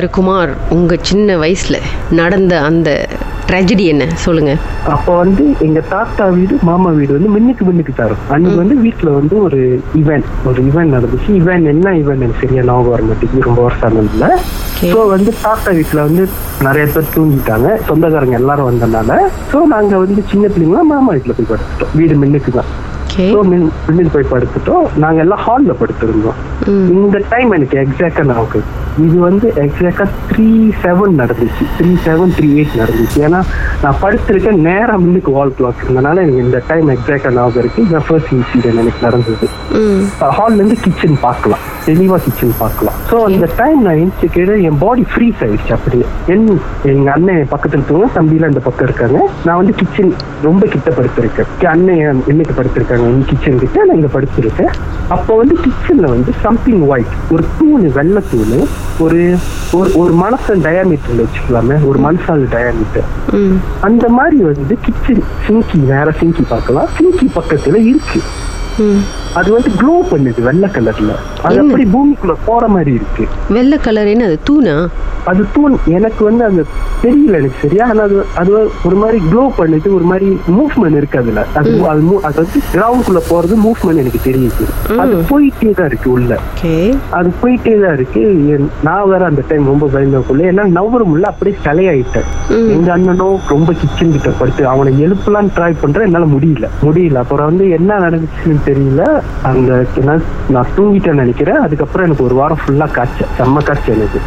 திரு குமார் உங்க சின்ன வயசுல நடந்த அந்த ட்ராஜடி என்ன? சொல்லுங்க. அப்போ வந்து எங்க தாத்தா வீடு மாமா வீடு வந்து மின்னுக்கு மின்னுக்கு தரும் அன்னைக்கு வந்து வீட்டுல வந்து ஒரு இவெண்ட் ஒரு இவெண்ட் நடந்துச்சு. இவெண்ட் என்ன இவெண்ட் எனக்கு சரியா ஞாபகம் வர மாட்டேங்குது. ரொம்ப வருஷம் ஆனதுல. ஸோ வந்து தாத்தா வீட்டுல வந்து நிறைய பேர் தூங்கிட்டாங்க. சொந்தக்காரங்க எல்லாரும் வந்தனால. ஸோ நாங்க வந்து சின்ன பிள்ளைங்களா மாமா வீட்டுல போய் படுத்துட்டோம். வீடு மின்னுக்கு தான். மின் போய் படுத்துட்டோம் நாங்க எல்லாம் ஹால்ல படுத்திருந்தோம். இந்த டைம் எனக்கு எக்ஸாக்டா ஞாபகம் இது வந்து எக்ஸாக்டா த்ரீ செவன் நடந்துச்சு. த்ரீ செவன் த்ரீ எயிட் நடந்துச்சு. ஏன்னா நான் படுத்திருக்கேன் நேரா முன்னுக்கு வால் கிளாக் இருந்தனால எனக்கு இந்த டைம் எக்ஸாக்டா ஞாபகம் இருக்கு. இந்த ஃபர்ஸ்ட் இன்சிடென்ட் எனக்கு நடந்தது. ஹால்ல இருந்து கிச்சன் பார்க்கலாம். தெளிவா கிச்சன் பார்க்கலாம். ஸோ அந்த டைம் நான் எந்திச்சு கேட்டு என் பாடி ஃப்ரீஸ் ஆயிடுச்சு அப்படியே. என் எங்க அண்ணன் பக்கத்துல தூங்க தம்பியில அந்த பக்கம் இருக்காங்க. நான் வந்து கிச்சன் ரொம்ப கிட்ட படுத்திருக்கேன். அண்ணன் என்னைக்கு படுத்திருக்காங்க. கிச்சன் கிட்ட நான் இங்க படுத்திருக்கேன். அப்போ வந்து கிச்சன்ல வந்து சம்திங் ஒயிட் ஒரு தூண் வெள்ளை தூண் ஒரு ஒரு ஒரு மனசன் டயாமீட்டர்ல வச்சுக்கலாமே ஒரு மனசால் டயாமீட்டர் அந்த மாதிரி வந்து கிச்சன் சிங்கி வேற சிங்கி பார்க்கலாம். சிங்கி பக்கத்துல இருக்கு. அது வந்து க்ளோ பண்ணுது வெள்ளை கலர்ல அது? அப்படி பூமிக்குள்ள போற மாதிரி இருக்கு. வெள்ளை கலர் என்ன அது? தூணா? அது தூண். எனக்கு வந்து அந்த தெரியல எனக்கு சரியா ஆனா அது அது ஒரு மாதிரி க்ளோ பண்ணுது ஒரு மாதிரி மூவ்மெண்ட் இருக்கு அதுல. அது அது அது வந்து கிரவுண்டுக்குள்ள போறது மூவ்மெண்ட் எனக்கு தெரியுது. அது போயிட்டே தான் இருக்கு உள்ள. அது போயிட்டே தான் இருக்கு. நான் வேற அந்த டைம் ரொம்ப பயந்தக்குள்ள ஏன்னா நவர முடியல அப்படியே சிலையாயிட்டேன் எங்க அண்ணனும் ரொம்ப கிச்சன் கிட்ட படுத்து அவனை எழுப்பலான்னு ட்ரை பண்றேன் என்னால முடியல. முடியல. அப்புறம் வந்து என்ன நடந்துச்சுன்னு தெரியல. அந்த நான் தூங்கிட்டேன்னு நினைக்கிறேன். அதுக்கப்புறம் எனக்கு ஒரு வாரம் ஃபுல்லா காய்ச்சல். செம்ம காய்ச்சல் எனக்கு.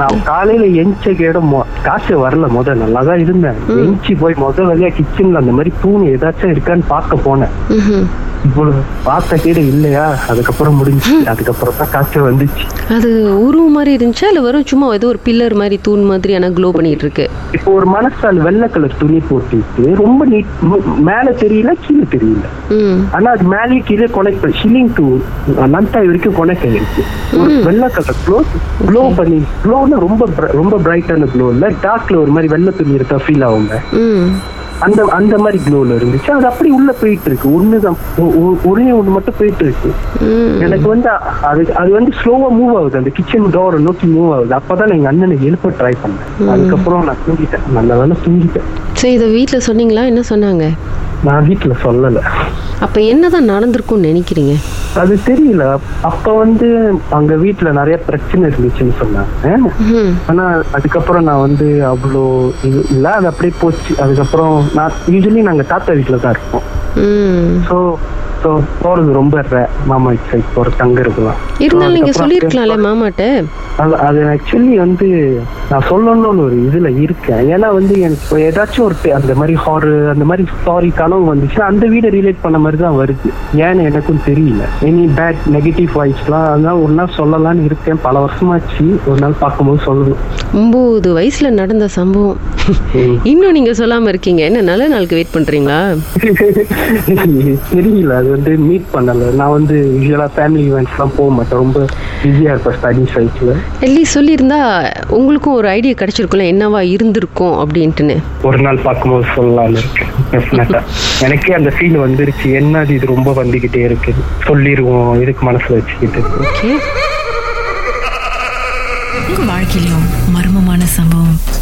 நான் காலையில எந்திச்ச கேட காய்ச்சல் வரல முத. நல்லா தான் இருந்தேன். எந்திச்சு போய் முத வழியா கிச்சன்ல அந்த மாதிரி தூண் ஏதாச்சும் இருக்கான்னு பார்க்க போனேன். இவ்வளவு பார்த்த கேடு இல்லையா? அதுக்கப்புறம் முடிஞ்சு அதுக்கப்புறம் தான் காய்ச்சல் வந்துச்சு. அது உருவம் மாதிரி இருந்துச்சா? இல்லை வெறும் சும்மா ஏதோ ஒரு பில்லர் மாதிரி தூண் மாதிரி ஆனால் க்ளோ பண்ணிட்டு இருக்கு இப்போ ஒரு மனசால் வெள்ளை கலர் துணி போட்டுட்டு ரொம்ப நீட் மேல தெரியல கீழே தெரியல. ஆனா அது மேலே கீழே கொனெக்ட் பண்ணி ஷில்லிங் டு நந்தாய் வரைக்கும் கொனெக்ட் ஆயிருக்கு ஒரு வெள்ளை கலர் க்ளோ க்ளோ பண்ணி க்ளோன்னு ரொம்ப ரொம்ப பிரைட்டான க்ளோ இல்ல டார்க்ல ஒரு மாதிரி வெள்ளை துணி இருக்கா ஃபீல் ஆகுங்க அந்த அந்த மாதிரி க்ளோல இருந்துச்சு. அது அப்படி உள்ள போயிட்டு இருக்கு ஒண்ணுதான் ஒரே ஒண்ணு மட்டும் போயிட்டு இருக்கு எனக்கு வந்து அது அது வந்து ஸ்லோவா மூவ் ஆகுது. அந்த கிச்சன் டோரை நோக்கி மூவ் ஆகுது. அப்பதான் எங்க அண்ணனை எழுப்ப ட்ரை பண்ணேன். அதுக்கப்புறம் நான் தூங்கிட்டேன். நல்ல வேலை தூங்கிட்டேன். சரி இதை வீட்டில் சொன்னீங்களா? என்ன சொன்னாங்க? நான் வீட்டுல சொல்லல. அப்போ என்னதான் நடந்திருக்கும்னு நினைக்கிறீங்க? அது தெரியல. அப்ப வந்து அங்க வீட்டுல நிறைய பிரச்சனை இருந்துச்சுன்னு சொன்னாங்க. ம் ஆனா அதுக்கப்புறம் நான் வந்து அவ்வளோ இது இல்ல அது அப்படியே போச்சு. அதுக்கப்புறம் நான் யூஸ்வலி நாங்க தாத்தா வீட்டுல தான் இருப்போம். ஸோ ஸோ போறது ரொம்ப. மாமா சைட் போற தங்குறதுலாம் இருந்தாலும் நீங்கள் அதுக்கப்புறம் சொல்லியிருக்கலாம்ல மாமாட்ட? அது அது ஆக்சுவலி வந்து நான் சொல்லணும்னு ஒரு இதுல இருக்கேன். ஏன்னா வந்து எனக்கு ஏதாச்சும் ஒரு அந்த மாதிரி ஹாரர் அந்த மாதிரி ஸ்டாரி கனவு வந்துச்சுன்னா அந்த வீடை ரிலேட் பண்ண மாதிரி தான் வருது. ஏன்னு எனக்கும் தெரியல. எனி பேட் நெகட்டிவ் வாய்ஸ்லாம் அதனால ஒரு நாள் சொல்லலாம்னு இருக்கேன். பல வருஷமாச்சு. ஒரு நாள் பார்க்கும்போது சொல்லணும் ஒம்பது வயசுல நடந்த சம்பவம். இன்னும் நீங்க சொல்லாம இருக்கீங்க. என்ன நல்ல நாளுக்கு வெயிட் பண்றீங்களா? தெரியல. அது வந்து மீட் பண்ணல. நான் வந்து யூஸ்வலா ஃபேமிலி ஈவெண்ட்ஸ்லாம் போக மாட்டேன். ரொம்ப பிஸியா இருப்பேன் ஸ்டடி சைட்ல அட்லீஸ்ட் சொல்லியிருந்தா உங்களுக்கும் ஒரு ஐடியா கிடைச்சிருக்கும்ல என்னவா இருந்திருக்கும் அப்படின்ட்டுன்னு? ஒரு நாள் பார்க்கும்போது சொல்லலாம்னு இருக்கேன் டெஃபினட்டா எனக்கே அந்த ஃபீல் வந்துருச்சு. என்னது இது ரொம்ப வந்துகிட்டே இருக்கு. சொல்லிருவோம் இதுக்கு மனசுல வச்சுக்கிட்டு. ஓகே வாழ்க்கையிலும் மர்மமான சம்பவம்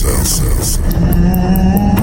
Sounds.